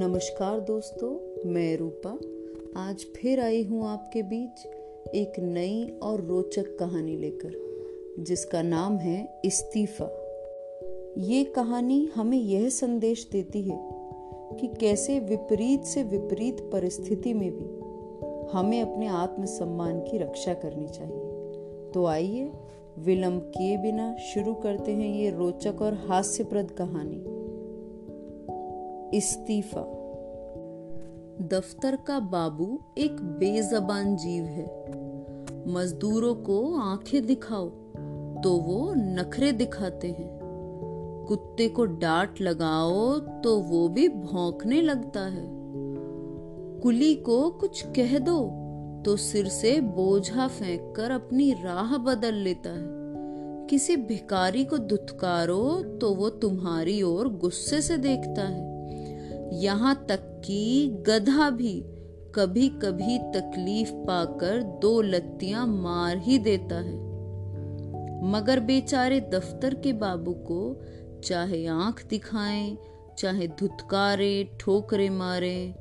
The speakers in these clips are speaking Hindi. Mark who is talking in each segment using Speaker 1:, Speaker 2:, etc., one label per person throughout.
Speaker 1: नमस्कार दोस्तों, मैं रूपा। आज फिर आई हूँ आपके बीच एक नई और रोचक कहानी लेकर, जिसका नाम है इस्तीफा। ये कहानी हमें यह संदेश देती है कि कैसे विपरीत से विपरीत परिस्थिति में भी हमें अपने आत्मसम्मान की रक्षा करनी चाहिए। तो आइए, विलंब किए बिना शुरू करते हैं ये रोचक और हास्यप्रद कहानी। इस्तीफा। दफ्तर का बाबू एक बेजबान जीव है। मजदूरों को आँखें दिखाओ तो वो नखरे दिखाते हैं। कुत्ते को डांट लगाओ तो वो भी भौंकने लगता है। कुली को कुछ कह दो तो सिर से बोझा फेंक कर अपनी राह बदल लेता है। किसी भिकारी को दुत्कारो तो वो तुम्हारी ओर गुस्से से देखता है। यहाँ तक कि गधा भी कभी कभी तकलीफ़ पाकर दो लत्तियाँ मार ही देता है। मगर बेचारे दफ्तर के बाबू को चाहे आँख दिखाएँ, चाहे धुतकारे, ठोकरे मारे,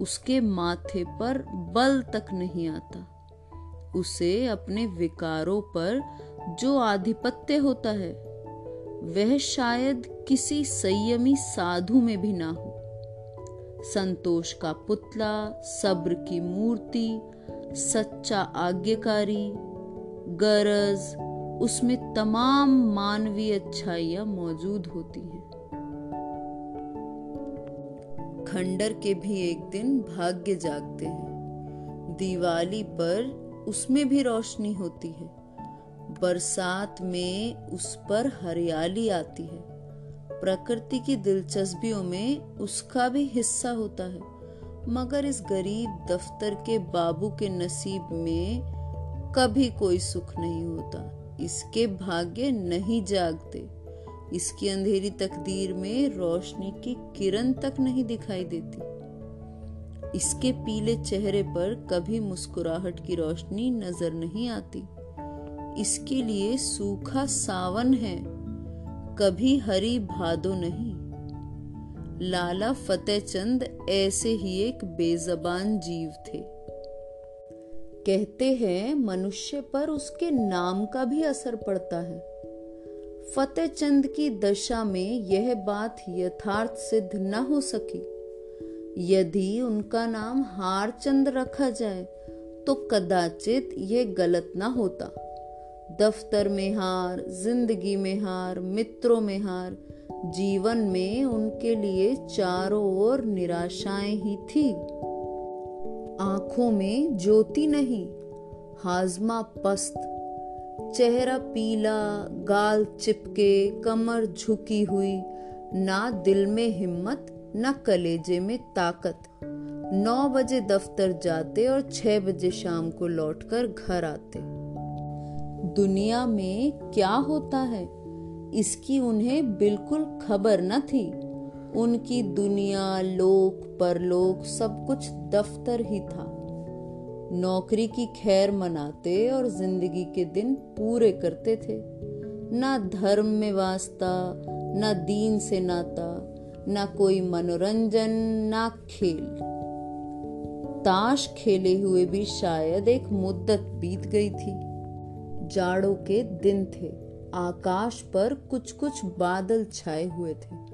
Speaker 1: उसके माथे पर बल तक नहीं आता। उसे अपने विकारों पर जो आधिपत्य होता है, वह शायद किसी संयमी साधु में भी ना हो। संतोष का पुतला, सब्र की मूर्ति, सच्चा आज्ञाकारी, गरज, उसमें तमाम मानवीय अच्छाइयाँ मौजूद होती हैं। खंडर के भी एक दिन भाग्य जागते हैं। दिवाली पर उसमें भी रोशनी होती है। बरसात में उस पर हरियाली आती है। प्रकृति की दिलचस्पियों में उसका भी हिस्सा होता है। मगर इस गरीब दफ्तर के बाबू के नसीब में कभी कोई सुख नहीं होता। इसके भाग्य नहीं जागते। इसकी अंधेरी तकदीर में रोशनी की किरण तक नहीं दिखाई देती। इसके पीले चेहरे पर कभी मुस्कुराहट की रोशनी नज़र नहीं आती। इसके लिए सूखा सावन है। कभी हरी भादो नहीं। लाला फतेह चंद ऐसे ही एक बेजबान जीव थे। कहते हैं, मनुष्य पर उसके नाम का भी असर पड़ता है। फतेह चंद की दशा में यह बात यथार्थ सिद्ध न हो सकी। यदि उनका नाम हारचंद रखा जाए तो कदाचित यह गलत ना होता। दफ्तर में हार, ज़िंदगी में हार, मित्रों में हार, जीवन में उनके लिए चारों ओर निराशाएँ ही थी। आँखों में ज्योति नहीं, हाजमा पस्त, चेहरा पीला, गाल चिपके, कमर झुकी हुई, ना दिल में हिम्मत, न कलेजे में ताकत। नौ बजे दफ्तर जाते और छह बजे शाम को लौटकर घर आते। दुनिया में क्या होता है? इसकी उन्हें बिल्कुल खबर न थी। उनकी दुनिया, लोक, परलोक सब कुछ दफ्तर ही था। नौकरी की खैर मनाते और ज़िंदगी के दिन पूरे करते थे। ना धर्म में वास्ता, ना दीन से नाता, ना कोई मनोरंजन, ना खेल। ताश खेले हुए भी शायद एक मुद्दत बीत गई थी। जाड़ों के दिन थे। आकाश पर कुछ कुछ बादल छाए हुए थे।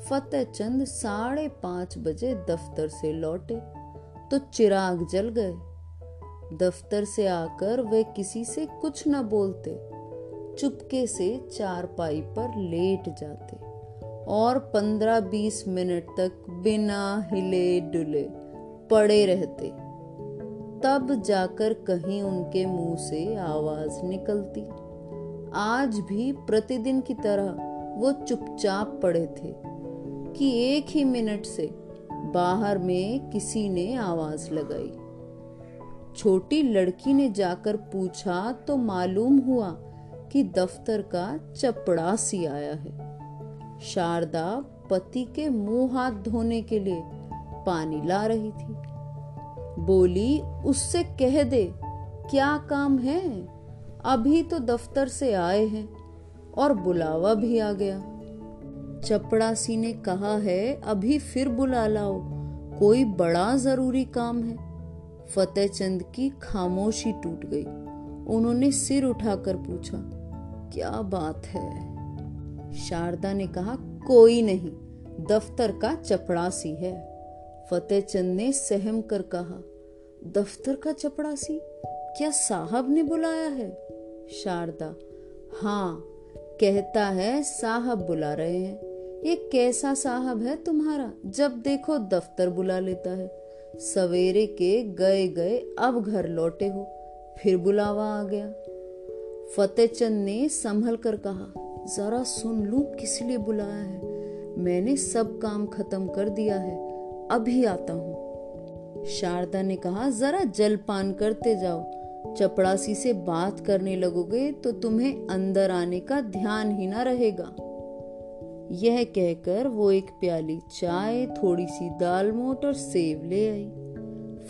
Speaker 1: फतेह चंद साढ़े पाँच बजे दफ्तर से लौटे तो चिराग जल गए। दफ्तर से आकर वे किसी से कुछ न बोलते, चुपके से चारपाई पर लेट जाते और पंद्रह बीस मिनट तक बिना हिले डुले पड़े रहते। तब जाकर कहीं उनके मुँह से आवाज़ निकलती। आज भी प्रतिदिन की तरह वो चुपचाप पड़े थे कि एक ही मिनट से बाहर में किसी ने आवाज़ लगाई। छोटी लड़की ने जाकर पूछा तो मालूम हुआ कि दफ्तर का चपड़ासी आया है। शारदा पति के मुँह हाथ धोने के लिए पानी ला रही थी। बोली, उससे कह दे, क्या काम है? अभी तो दफ्तर से आए हैं और बुलावा भी आ गया। चपड़ासी ने कहा है, अभी फिर बुला लाओ, कोई बड़ा ज़रूरी काम है। फतेह चंद की खामोशी टूट गई। उन्होंने सिर उठाकर पूछा, क्या बात है? शारदा ने कहा, कोई नहीं, दफ्तर का चपड़ासी है। फतेह चंद ने सहम कर कहा दफ्तर का चपड़ासी क्या साहब ने बुलाया है? शारदा हाँ कहता है साहब बुला रहे हैं। ये कैसा साहब है तुम्हारा? जब देखो दफ्तर बुला लेता है। सवेरे के गए गए अब घर लौटे हो, फिर बुलावा आ गया। फतेहचंद ने संभल कर कहा, जरा सुन लू किस लिए बुलाया है? मैंने सब काम खत्म कर दिया है, अभी आता हूँ। शारदा ने कहा, जरा जलपान करते जाओ। चपड़ासी से बात करने लगोगे तो तुम्हें अंदर आने का ध्यान ही ना रहेगा यह कहकर वो एक प्याली चाय थोड़ी सी दाल मोट और सेब ले आई।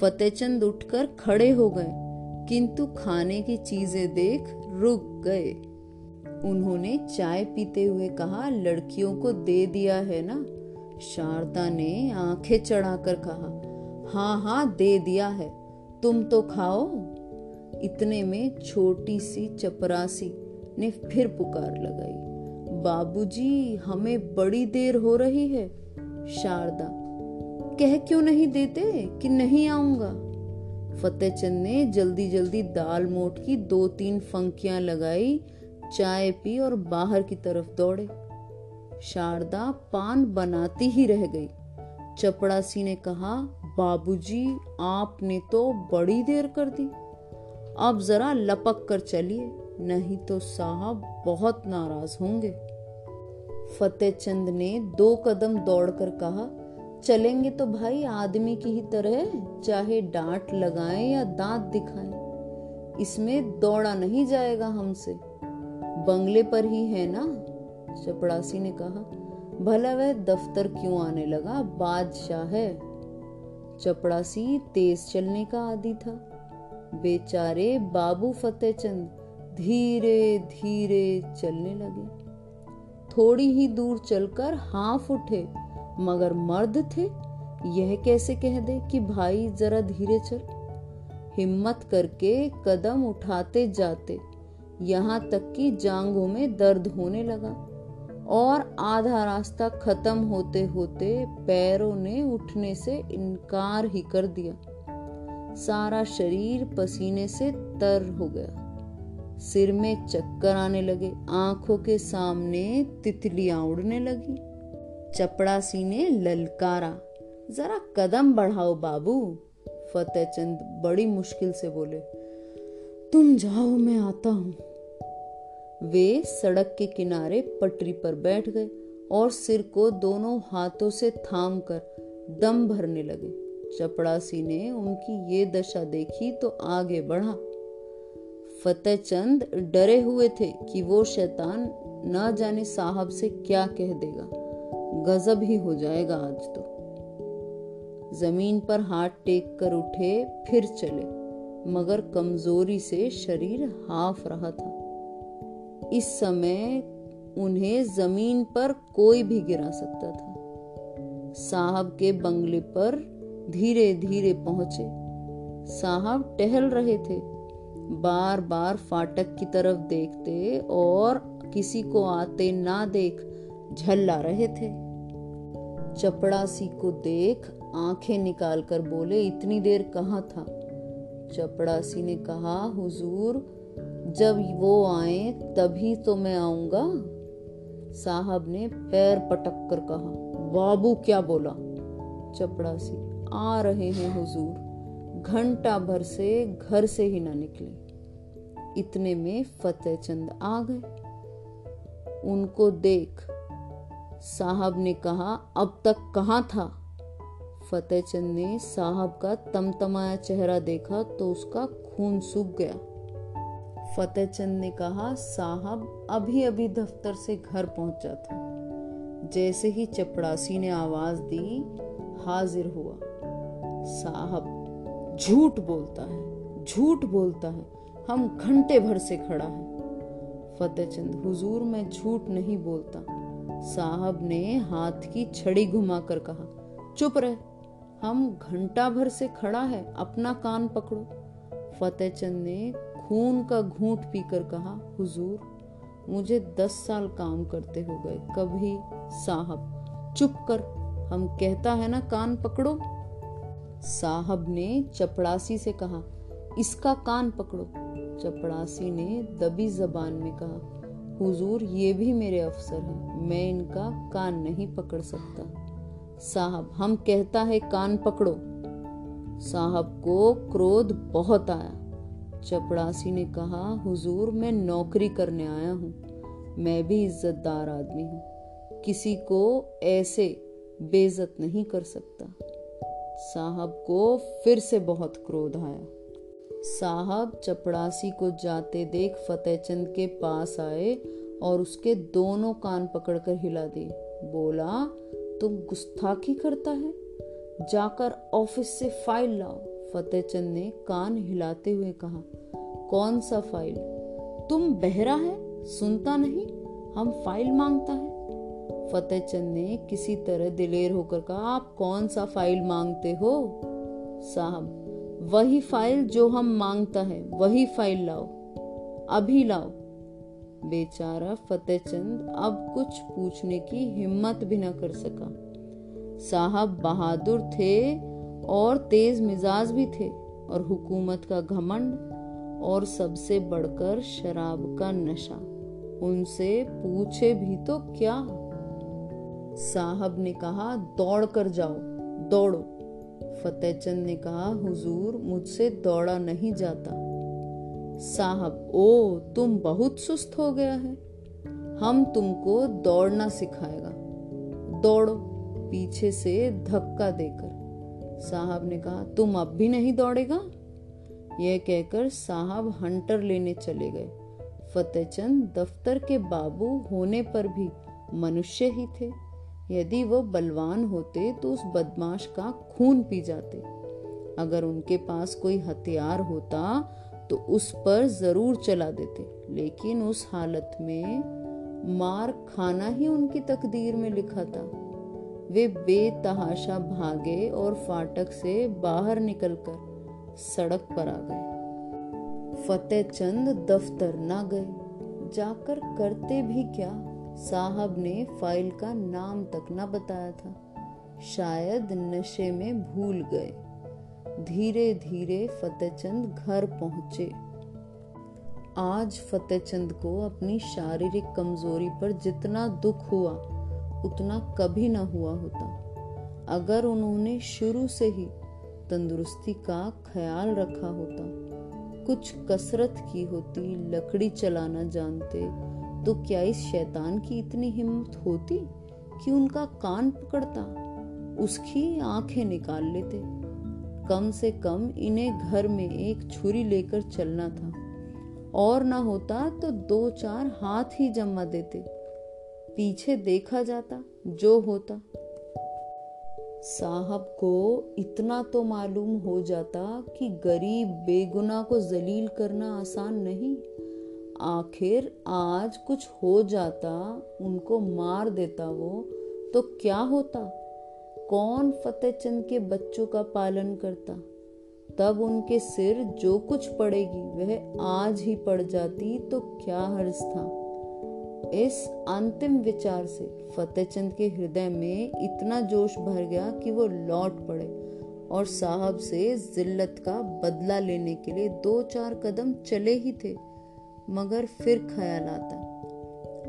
Speaker 1: फतेहचंद उठकर खड़े हो गए, किंतु खाने की चीज़ें देख रुक गए। उन्होंने चाय पीते हुए कहा, लड़कियों को दे दिया है ना शारदा ने आँखें चढ़ाकर कहा हाँ हाँ दे दिया है। तुम तो खाओ। इतने में छोटी सी चपरासी ने फिर पुकार लगाई। बाबूजी, हमें बड़ी देर हो रही है। शारदा, कह क्यों नहीं देते कि नहीं आऊँगा? फतेहचंद ने जल्दी जल्दी दाल मोट की दो तीन फंकियाँ लगाई, चाय पी और बाहर की तरफ़ दौड़े। शारदा पान बनाती ही रह गई। चपड़ासी ने कहा बाबूजी, आपने तो बड़ी देर कर दी। अब जरा लपक कर चलिए, नहीं तो साहब बहुत नाराज़ होंगे। फतेहचंद ने दो कदम दौड़कर कहा, चलेंगे तो भाई आदमी की ही तरह, चाहे डांट लगाएँ या दांत दिखाएँ। इसमें दौड़ा नहीं जाएगा हमसे। बंगले पर ही है ना? चपड़ासी ने कहा, भला वह दफ्तर क्यों आने लगा? बादशाह है। चपड़ासी तेज चलने का आदि था। बेचारे बाबू फतेहचंद धीरे धीरे चलने लगे। थोड़ी ही दूर चलकर हाफ़ उठे, मगर मर्द थे। यह कैसे कह दे कि भाई जरा धीरे चल। हिम्मत करके कदम उठाते जाते, यहाँ तक कि जांघों में दर्द होने लगा। और आधा रास्ता खत्म होते होते पैरों ने उठने से इनकार ही कर दिया। सारा शरीर पसीने से तर हो गया। सिर में चक्कर आने लगे। आँखों के सामने तितलियाँ उड़ने लगी। चपड़ासी ने ललकारा। जरा कदम बढ़ाओ बाबू, फतेहचंद बड़ी मुश्किल से बोले। तुम जाओ, मैं आता हूँ। वे सड़क के किनारे पटरी पर बैठ गए और सिर को दोनों हाथों से थाम कर दम भरने लगे। चपड़ासी ने उनकी ये दशा देखी तो आगे बढ़ा। फतेहचंद डरे हुए थे कि वो शैतान न जाने साहब से क्या कह देगा। गजब ही हो जाएगा आज तो। ज़मीन पर हाथ टेक कर उठे, फिर चले। मगर कमज़ोरी से शरीर हाफ़ रहा था। इस समय उन्हें ज़मीन पर कोई भी गिरा सकता था। साहब के बंगले पर धीरे धीरे पहुँचे। साहब टहल रहे थे। बार बार फाटक की तरफ़ देखते और किसी को आते ना देख झल्ला रहे थे। चपड़ासी को देख आँखें निकाल कर बोले, इतनी देर कहाँ था? चपड़ासी ने कहा, हुजूर जब वो आए, तभी तो मैं आऊँगा, साहब ने पैर पटक कर कहा। बाबू क्या बोला? चपड़ासी आ रहे हैं हुजूर। घंटा भर से घर से ही ना निकले। इतने में फतेह चंद आ गए। उनको देख, साहब ने कहा, अब तक कहाँ था? फतेह चंद ने साहब का तमतमाया चेहरा देखा तो उसका खून सूख गया। फतेहचंद ने कहा, साहब अभी अभी दफ्तर से घर पहुँचा था। जैसे ही चपड़ासी ने आवाज़ दी, हाजिर हुआ। साहब, झूठ बोलता है, झूठ बोलता है। हम घंटे भर से खड़ा है। फतेहचंद हुजूर, मैं झूठ नहीं बोलता। साहब ने हाथ की छड़ी घुमाकर कहा, चुप रहे। हम घंटा भर से खड़ा है, अपना कान पकड़ो। फतेहचंद ने खून का घूंट पीकर कहा, हुजूर, मुझे दस साल काम करते हो गए, कभी साहब, चुप कर, हम कहता है ना, कान पकड़ो। साहब ने चपड़ासी से कहा, इसका कान पकड़ो। चपड़ासी ने दबी जबान में कहा, हुजूर, ये भी मेरे अफसर हैं, मैं इनका कान नहीं पकड़ सकता। साहब, हम कहता है, कान पकड़ो। साहब को क्रोध बहुत आया। चपड़ासी ने कहा, हुजूर, मैं नौकरी करने आया हूँ। मैं भी इज्जतदार आदमी हूँ। किसी को ऐसे बेजत नहीं कर सकता। साहब को फिर से बहुत क्रोध आया। साहब चपड़ासी को जाते देख फतेहचंद के पास आए और उसके दोनों कान पकड़कर हिला दिए। बोला, तुम गुस्ताखी करता है? जाकर ऑफ़िस से फ़ाइल लाओ। फतेहचंद ने कान हिलाते हुए कहा, कौन सा फ़ाइल तुम बहरा है, सुनता नहीं, हम फ़ाइल माँगता है। फतेहचंद ने किसी तरह दिलेर होकर कहा, आप कौन सा फ़ाइल मांगते हो? साहब, वही फ़ाइल जो हम माँगता है, वही फ़ाइल लाओ। अभी लाओ। बेचारा फतेहचंद अब कुछ पूछने की हिम्मत भी न कर सका। साहब बहादुर थे और तेज मिजाज भी थे और हुकूमत का घमंड और सबसे बढ़कर शराब का नशा। उनसे पूछे भी तो क्या? साहब ने कहा दौड़ कर जाओ, दौड़ो। फतेहचंद ने कहा, हुजूर, मुझसे दौड़ा नहीं जाता। साहब, ओ, तुम बहुत सुस्त हो गया है। हम तुमको दौड़ना सिखाएगा। दौड़ो। पीछे से धक्का देकर। साहब ने कहा, तुम अब भी नहीं दौड़ेगा? यह कहकर साहब हंटर लेने चले गए। फतेहचंद दफ्तर के बाबू होने पर भी मनुष्य ही थे। यदि वो बलवान होते तो उस बदमाश का खून पी जाते। अगर उनके पास कोई हथियार होता तो उस पर ज़रूर चला देते। लेकिन उस हालत में मार खाना ही उनकी तकदीर में लिखा था। वे बेतहाशा भागे और फाटक से बाहर निकलकर सड़क पर आ गए। फतेह चंद दफ्तर ना गए। जाकर करते भी क्या? साहब ने फ़ाइल का नाम तक न बताया था। शायद नशे में भूल गए। धीरे धीरे फतेहचंद घर पहुँचे। आज फतेहचंद को अपनी शारीरिक कमज़ोरी पर जितना दुख हुआ उतना कभी न हुआ होता। अगर उन्होंने शुरू से ही तंदुरुस्ती का ख्याल रखा होता, कुछ कसरत की होती, लकड़ी चलाना जानते तो क्या इस शैतान की इतनी हिम्मत होती कि उनका कान पकड़ता, उसकी आँखें निकाल लेते? कम से कम इन्हें घर में एक छुरी लेकर चलना था। और ना होता तो दो चार हाथ ही जमा देते। पीछे देखा जाता, जो होता। साहब को इतना तो मालूम हो जाता कि गरीब बेगुना को जलील करना आसान नहीं। आखिर आज कुछ हो जाता, उनको मार देता वो तो क्या होता? कौन फतेह चंद के बच्चों का पालन करता? तब उनके सिर जो कुछ पड़ेगी, वह आज ही पड़ जाती तो क्या हर्ज था? इस अंतिम विचार से फतेहचंद के हृदय में इतना जोश भर गया कि वो लौट पड़े और साहब से जिल्लत का बदला लेने के लिए दो चार कदम चले ही थे, मगर फिर ख्याल आता।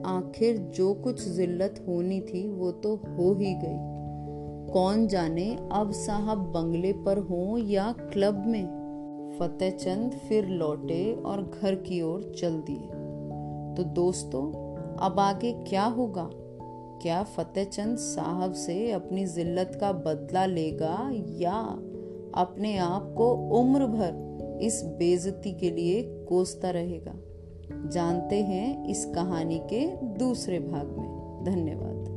Speaker 1: आखिर जो कुछ जिल्लत होनी थी वो तो हो ही गई। कौन जाने अब साहब बंगले पर हो या क्लब में? फतेहचंद फिर लौटे और घर की ओर चल दिए। तो दोस्तों अब आगे क्या होगा? क्या फतेहचंद साहब से अपनी जिल्लत का बदला लेगा या अपने आप को उम्र भर इस बेजती के लिए कोसता रहेगा? जानते हैं इस कहानी के दूसरे भाग में। धन्यवाद।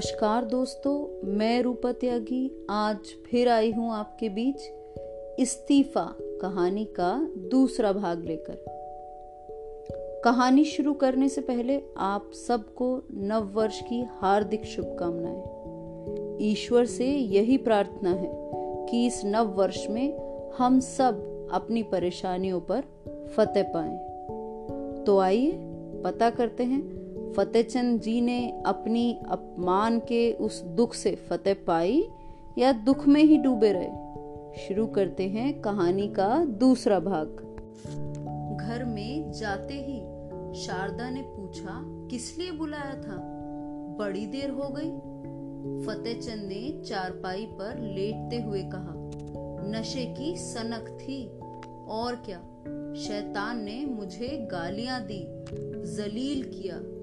Speaker 1: नमस्कार दोस्तों, मैं रूपा त्यागी आज फिर आई हूँ आपके बीच इस्तीफा कहानी का दूसरा भाग लेकर। कहानी शुरू करने से पहले आप सबको नव वर्ष की हार्दिक शुभकामनाएँ। ईश्वर से यही प्रार्थना है कि इस नव वर्ष में हम सब अपनी परेशानियों पर फतेह पाएँ। तो आइए पता करते हैं फतेहचंद जी ने अपनी अपमान के उस दुख से फतेह पाई या दुख में ही डूबे रहे? शुरू करते हैं कहानी का दूसरा भाग। घर में जाते ही शारदा ने पूछा, किस लिए बुलाया था? बड़ी देर हो गई। फतेहचंद ने चारपाई पर लेटते हुए कहा, नशे की सनक थी, और क्या? शैतान ने मुझे गालियाँ दी, जलील किया।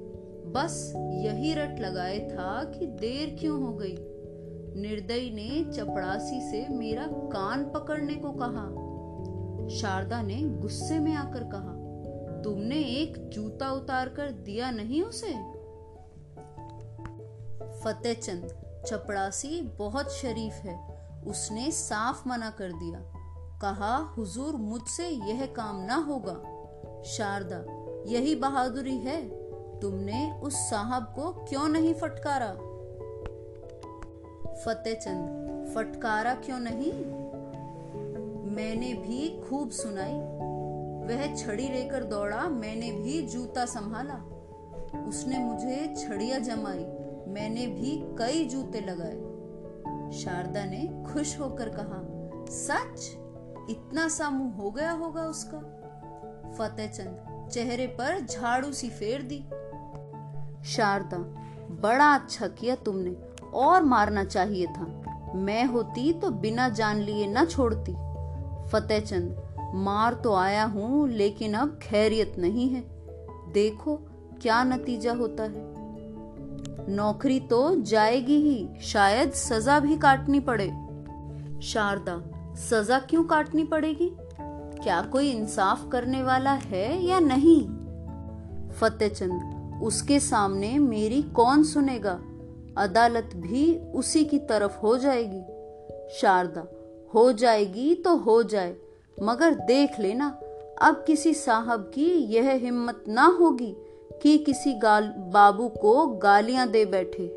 Speaker 1: बस यही रट लगाए था कि देर क्यों हो गई। निर्दयी ने चपड़ासी से मेरा कान पकड़ने को कहा। शारदा ने गुस्से में आकर कहा, तुमने एक जूता उतार कर दिया नहीं उसे? फतेहचंद, चपड़ासी बहुत शरीफ है। उसने साफ़ मना कर दिया। कहा, हुजूर मुझसे यह काम ना होगा। शारदा, यही बहादुरी है। तुमने उस साहब को क्यों नहीं फटकारा? फतेहचंद, फटकारा क्यों नहीं? मैंने भी खूब सुनाई। वह छड़ी लेकर दौड़ा, मैंने भी जूता संभाला। उसने मुझे छड़िया जमाई, मैंने भी कई जूते लगाए। शारदा ने खुश होकर कहा, सच? इतना सा मुँह हो गया होगा उसका? फतेहचंद चेहरे पर झाड़ू सी फेर दी। शारदा, बड़ा अच्छा किया तुमने, और मारना चाहिए था। मैं होती तो बिना जान लिए न छोड़ती। फतेहचंद मार तो आया हूँ, लेकिन अब खैरियत नहीं है। देखो, क्या नतीजा होता है। नौकरी तो जाएगी ही, शायद सजा भी काटनी पड़े। शारदा, सजा क्यों काटनी पड़ेगी? क्या कोई इंसाफ करने वाला है या नहीं? फतेहचंद उसके सामने मेरी कौन सुनेगा? अदालत भी उसी की तरफ़ हो जाएगी। शारदा, हो जाएगी तो हो जाए, मगर देख लेना, अब किसी साहब की यह हिम्मत ना होगी कि किसी गाल, बाबू को गालियाँ दे बैठे।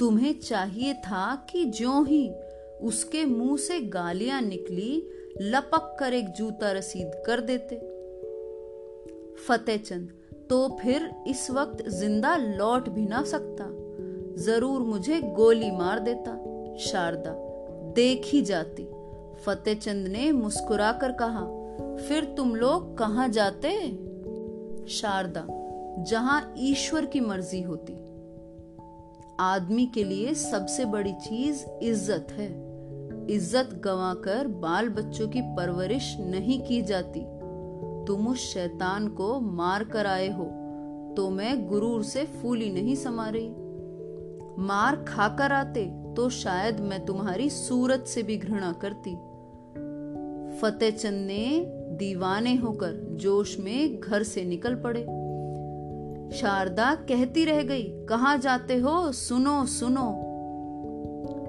Speaker 1: तुम्हें चाहिए था कि जो ही उसके मुँह से गालियाँ निकली, लपक कर एक जूता रसीद कर देते। फतेहचंद तो फिर इस वक्त ज़िंदा लौट भी ना सकता। ज़रूर मुझे गोली मार देता, शारदा, देखी जाती। फतेहचंद ने मुस्कुराकर कहा, फिर तुम लोग कहा जाते? शारदा, जहाँ ईश्वर की मर्ज़ी होती। आदमी के लिए सबसे बड़ी चीज़ इज़्ज़त है। इज़्ज़त गंवाकर बाल बच्चों की परवरिश नहीं की जाती। तुम उस शैतान को मार कर आए हो तो मैं गुरूर से फूली नहीं समा रही। मार खाकर आते तो शायद मैं तुम्हारी सूरत से भी घृणा करती। फतेहचंद ने दीवाने होकर जोश में घर से निकल पड़े। शारदा कहती रह गई, कहा जाते हो? सुनो सुनो।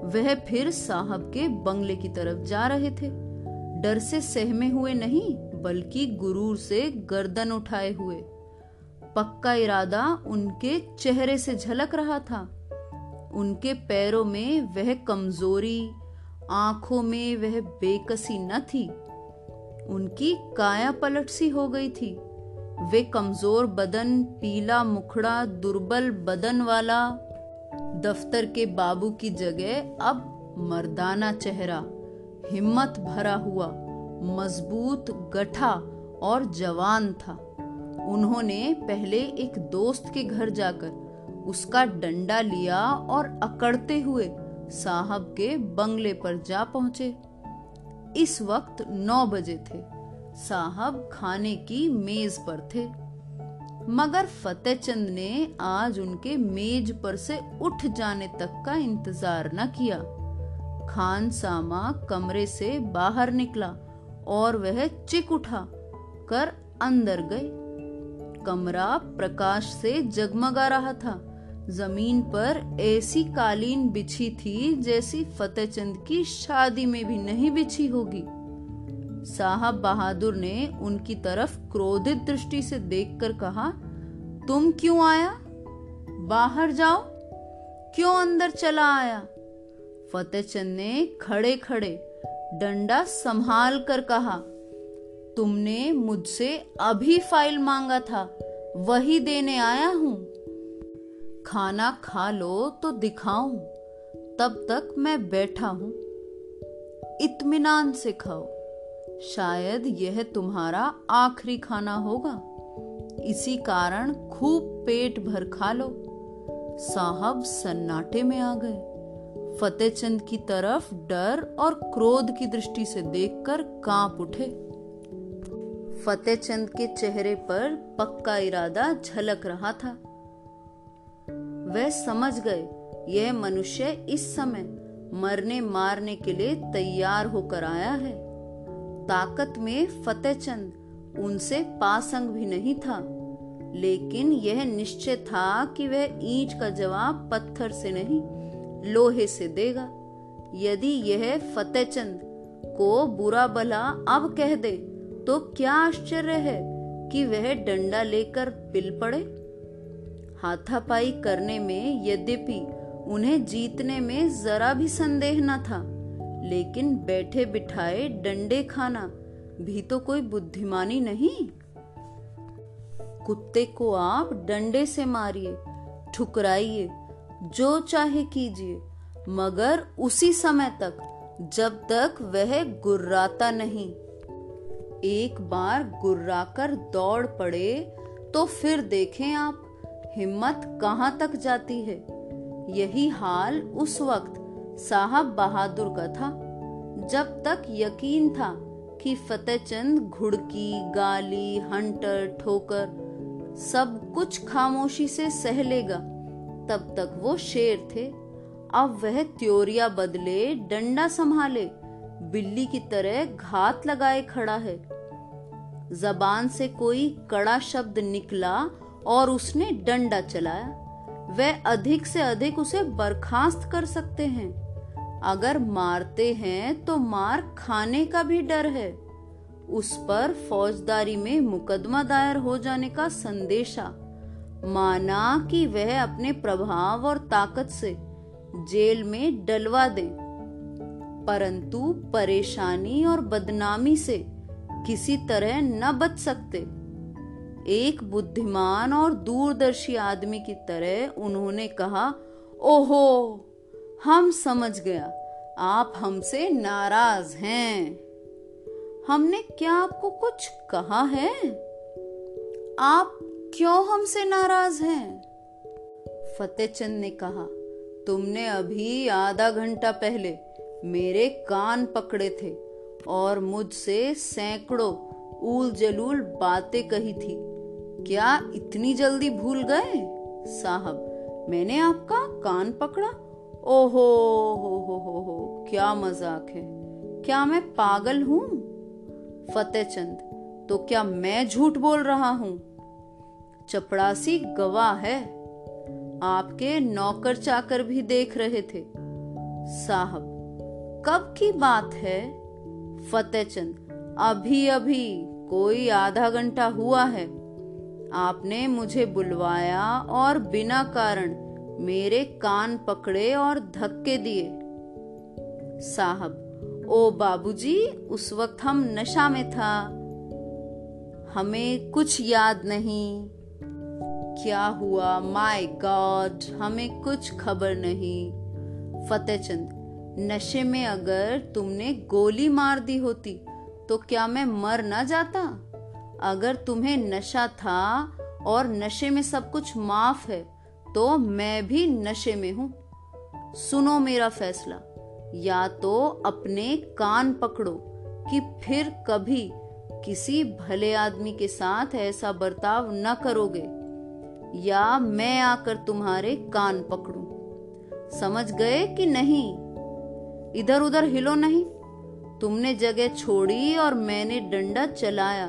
Speaker 1: वह फिर साहब के बंगले की तरफ़ जा रहे थे। डर से सहमे हुए नहीं बल्कि गुरूर से गर्दन उठाए हुए। पक्का इरादा उनके चेहरे से झलक रहा था। उनके पैरों में वह कमज़ोरी, आँखों में वह बेकसी न थी। उनकी काया पलट सी हो गई थी। वे कमज़ोर बदन, पीला मुखड़ा, दुर्बल बदन वाला, दफ्तर के बाबू की जगह अब मर्दाना चेहरा, हिम्मत भरा हुआ। मज़बूत, गठा और जवान था। उन्होंने पहले एक दोस्त के घर जाकर उसका डंडा लिया और अकड़ते हुए साहब के बंगले पर जा पहुँचे। इस वक्त नौ बजे थे। साहब खाने की मेज पर थे। मगर फतेहचंद ने आज उनके मेज पर से उठ जाने तक का इंतज़ार न किया। खान सामा कमरे से बाहर निकला। और वह चिक उठा, कर अंदर गए कमरा प्रकाश से जगमगा रहा था। ज़मीन पर ऐसी कालीन बिछी थी जैसी फतेहचंद की शादी में भी नहीं बिछी होगी। साहब बहादुर ने उनकी तरफ़ क्रोधित दृष्टि से देखकर कहा, तुम क्यों आया? बाहर जाओ। क्यों अंदर चला आया? फतेहचंद ने खड़े खड़े डंडा संभाल कर कहा, तुमने मुझसे अभी फ़ाइल मांगा था, वही देने आया हूँ। खाना खा लो तो दिखाऊँ, तब तक मैं बैठा हूँ। इत्मीनान से खाओ, शायद यह तुम्हारा आखिरी खाना होगा। इसी कारण खूब पेट भर खा लो। साहब सन्नाटे में आ गए। फतेहचंद की तरफ़ डर और क्रोध की दृष्टि से देखकर काँप उठे। फतेहचंद के चेहरे पर पक्का इरादा झलक रहा था। वह समझ गए, यह मनुष्य इस समय मरने मारने के लिए तैयार होकर आया है। ताकत में फतेहचंद उनसे पासंग भी नहीं था, लेकिन यह निश्चय था कि वह ईंट का जवाब पत्थर से नहीं लोहे से देगा। यदि यह फतेहचंद को बुरा भला अब कह दे तो क्या आश्चर्य है कि वह डंडा लेकर पिल पड़े? हाथापाई करने में यद्यपि उन्हें जीतने में जरा भी संदेह न था, लेकिन बैठे बिठाए डंडे खाना भी तो कोई बुद्धिमानी नहीं। कुत्ते को आप डंडे से मारिए, ठुकराइए जो चाहे कीजिए, मगर उसी समय तक, जब तक वह गुर्राता नहीं। एक बार गुर्राकर दौड़ पड़े तो फिर देखें आप, हिम्मत कहाँ तक जाती है। यही हाल उस वक्त साहब बहादुर का था, जब तक यकीन था कि फतेहचंद घुड़की, गाली, हंटर, ठोकर सब कुछ खामोशी से सह लेगा। तब तक वो शेर थे। अब वह त्योरिया बदले डंडा संभाले, बिल्ली की तरह घात लगाए खड़ा है। जबान से कोई कड़ा शब्द निकला और उसने डंडा चलाया। वह अधिक से अधिक उसे बर्खास्त कर सकते हैं। अगर मारते हैं तो मार खाने का भी डर है। उस पर फौजदारी में मुकदमा दायर हो जाने का संदेशा। माना कि वह अपने प्रभाव और ताकत से जेल में डलवा दें। परंतु परेशानी और बदनामी से किसी तरह न बच सकते। एक बुद्धिमान और दूरदर्शी आदमी की तरह उन्होंने कहा, ओहो, हम समझ गया, आप हमसे नाराज़ हैं। हमने क्या आपको कुछ कहा है? आप क्यों हमसे नाराज़ हैं? फतेहचंद ने कहा, तुमने अभी आधा घंटा पहले मेरे कान पकड़े थे और मुझसे सैकड़ों ऊल जलूल बातें कही थी। क्या इतनी जल्दी भूल गए? साहब, मैंने आपका कान पकड़ा। ओहो, हो हो हो हो, क्या मज़ाक है। क्या मैं पागल हूँ? फतेहचंद तो क्या मैं झूठ बोल रहा हूँ? चपड़ासी गवाह है। आपके नौकर चाकर भी देख रहे थे। साहब, कब की बात है? फतेहचंद अभी अभी कोई आधा घंटा हुआ है। आपने मुझे बुलवाया और बिना कारण मेरे कान पकड़े और धक्के दिए। साहब, ओ बाबूजी, उस वक्त हम नशा में था। हमें कुछ याद नहीं। क्या हुआ? माय गॉड हमें कुछ खबर नहीं। फतेहचंद नशे में अगर तुमने गोली मार दी होती तो क्या मैं मर ना जाता? अगर तुम्हें नशा था और नशे में सब कुछ माफ़ है तो मैं भी नशे में हूँ। सुनो मेरा फैसला, या तो अपने कान पकड़ो कि फिर कभी किसी भले आदमी के साथ ऐसा बर्ताव न करोगे। या मैं आकर तुम्हारे कान पकड़ू? समझ गए कि नहीं? इधर उधर हिलो नहीं। तुमने जगह छोड़ी और मैंने डंडा चलाया।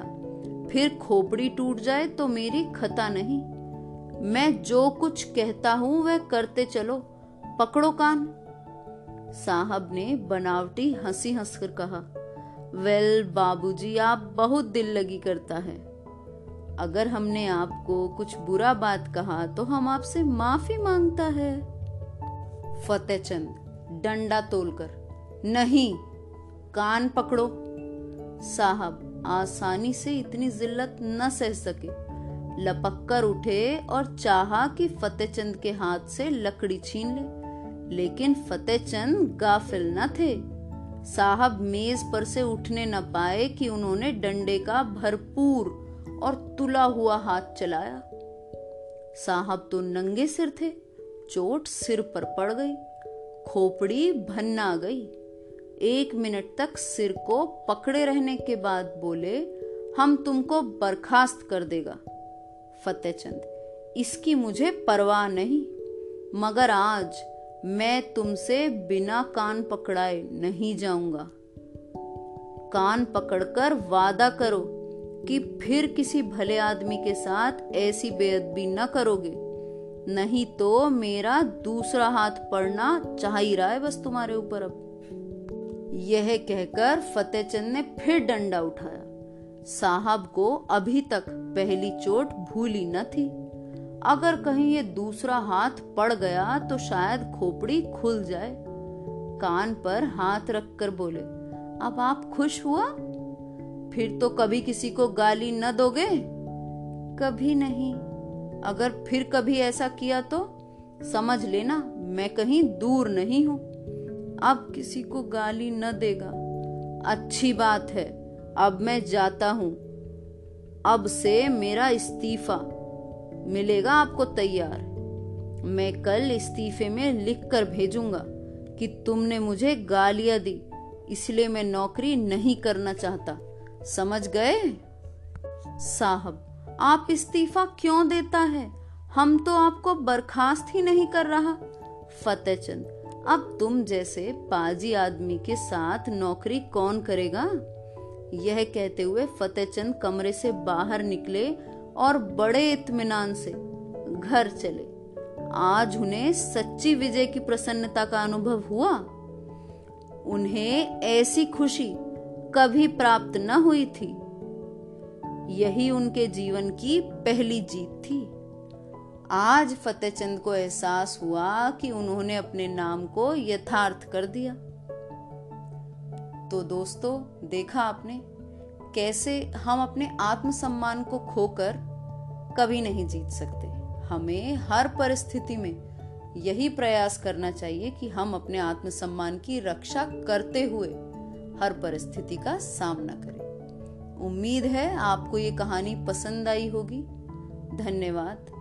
Speaker 1: फिर खोपड़ी टूट जाए तो मेरी खता नहीं। मैं जो कुछ कहता हूँ वह करते चलो। पकड़ो कान। साहब ने बनावटी हँसी हंसकर कहा, वेल बाबूजी, आप बहुत दिल लगी करता है। अगर हमने आपको कुछ बुरा बात कहा तो हम आपसे माफ़ी माँगता है। फतेहचंद डंडा तोलकर। नहीं, कान पकड़ो। साहब, आसानी से इतनी जिल्लत न सह सके। लपक कर उठे और चाहा कि फतेहचंद के हाथ से लकड़ी छीन ले। लेकिन फतेहचंद गाफिल न थे। साहब मेज पर से उठने न पाए कि उन्होंने डंडे का भरपूर और तुला हुआ हाथ चलाया। साहब तो नंगे सिर थे, चोट सिर पर पड़ गई, खोपड़ी भन्ना गई। एक मिनट तक सिर को पकड़े रहने के बाद बोले, हम तुमको बर्खास्त कर देगा। फतेहचंद इसकी मुझे परवाह नहीं, मगर आज मैं तुमसे बिना कान पकड़ाए नहीं जाऊँगा। कान पकड़कर वादा करो कि फिर किसी भले आदमी के साथ ऐसी बेअदबी न करोगे। नहीं तो मेरा दूसरा हाथ पड़ना चाह ही रहा है बस तुम्हारे ऊपर अब। यह कहकर फतेहचंद ने फिर डंडा उठाया। साहब को अभी तक पहली चोट भूली न थी। अगर कहीं ये दूसरा हाथ पड़ गया तो शायद खोपड़ी खुल जाए। कान पर हाथ रखकर बोले, अब आप खुश हुआ? फिर तो कभी किसी को गाली न दोगे? कभी नहीं। अगर फिर कभी ऐसा किया तो? समझ लेना, मैं कहीं दूर नहीं हूँ। अब किसी को गाली न देगा। अच्छी बात है, अब मैं जाता हूँ। अब से मेरा इस्तीफा मिलेगा आपको तैयार। मैं कल इस्तीफे में लिख कर भेजूँगा कि तुमने मुझे गालियाँ दी, इसलिए मैं नौकरी नहीं करना चाहता। समझ गए? साहब, आप इस्तीफा क्यों देता है? हम तो आपको बर्खास्त ही नहीं कर रहा। फतेहचंद अब तुम जैसे पाजी आदमी के साथ नौकरी कौन करेगा? यह कहते हुए फतेहचंद कमरे से बाहर निकले और बड़े इत्मीनान से घर चले। आज उन्हें सच्ची विजय की प्रसन्नता का अनुभव हुआ। उन्हें ऐसी खुशी कभी प्राप्त न हुई थी। यही उनके जीवन की पहली जीत थी। आज फतेहचंद को एहसास हुआ कि उन्होंने अपने नाम को यथार्थ कर दिया। तो दोस्तों, देखा आपने, कैसे हम अपने आत्मसम्मान को खोकर कभी नहीं जीत सकते। हमें हर परिस्थिति में यही प्रयास करना चाहिए कि हम अपने आत्मसम्मान की रक्षा करते हुए हर परिस्थिति का सामना करें। उम्मीद है आपको ये कहानी पसंद आई होगी। धन्यवाद।